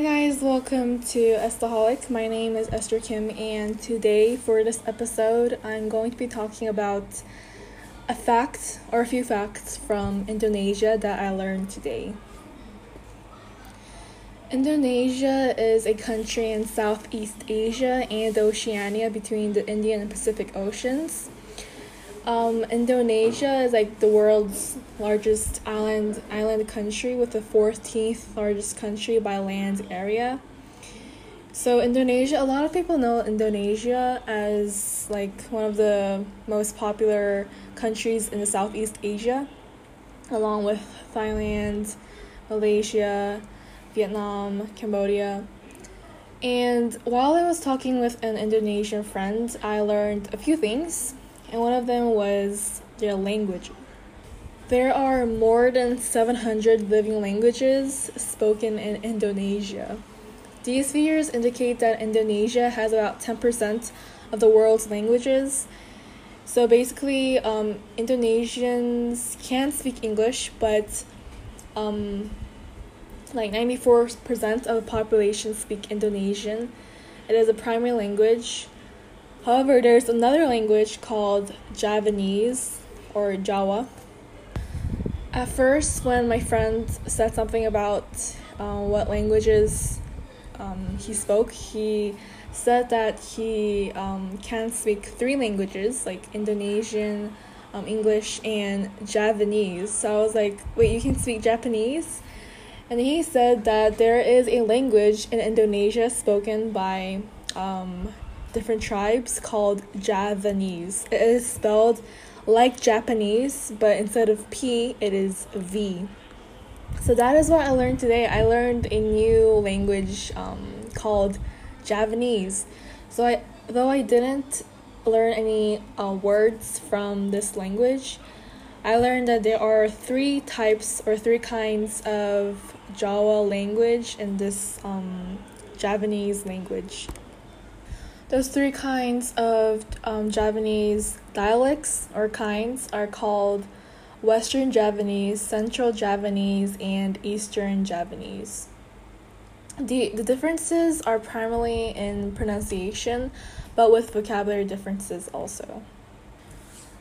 guys, welcome to Estaholic. My name is Esther Kim, and today for this episode, I'm going to be talking about a fact or a few facts from Indonesia that I learned today. Indonesia is a country in Southeast Asia and Oceania between the Indian and Pacific Oceans. Um, Indonesia is like the world's largest island island country with the 14th largest country by land area. So Indonesia, a lot of people know Indonesia as like one of the most popular countries in the Southeast Asia, along with Thailand, Malaysia, Vietnam, Cambodia. And while I was talking with an Indonesian friend, I learned a few things and one of them was their language. There are more than 700 living languages spoken in Indonesia. These figures indicate that Indonesia has about 10% of the world's languages. So basically, um, Indonesians can speak English, but um, like 94% of the population speak Indonesian. It is a primary language However, there's another language called Javanese or Jawa. At first, when my friend said something about uh, what languages um, he spoke, he said that he um, can speak three languages like Indonesian, um, English, and Javanese. So I was like, wait, you can speak Japanese? And he said that there is a language in Indonesia spoken by um, different tribes called Javanese. It is spelled like Japanese, but instead of P, it is V. So that is what I learned today. I learned a new language um, called Javanese. So I, though I didn't learn any uh, words from this language, I learned that there are three types or three kinds of Jawa language in this um, Javanese language. Those three kinds of um, Javanese dialects or kinds are called Western Javanese, Central Javanese, and Eastern Javanese. The, the differences are primarily in pronunciation, but with vocabulary differences also.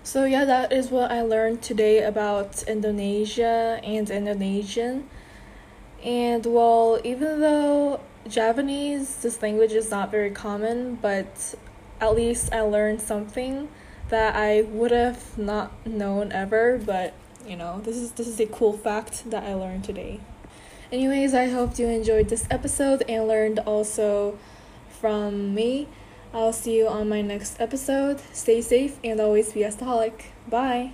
So, yeah, that is what I learned today about Indonesia and Indonesian. And well, even though Javanese, this language is not very common, but at least I learned something that I would have not known ever, but you know, this is this is a cool fact that I learned today. Anyways, I hope you enjoyed this episode and learned also from me. I'll see you on my next episode. Stay safe and always be estaholic. Bye.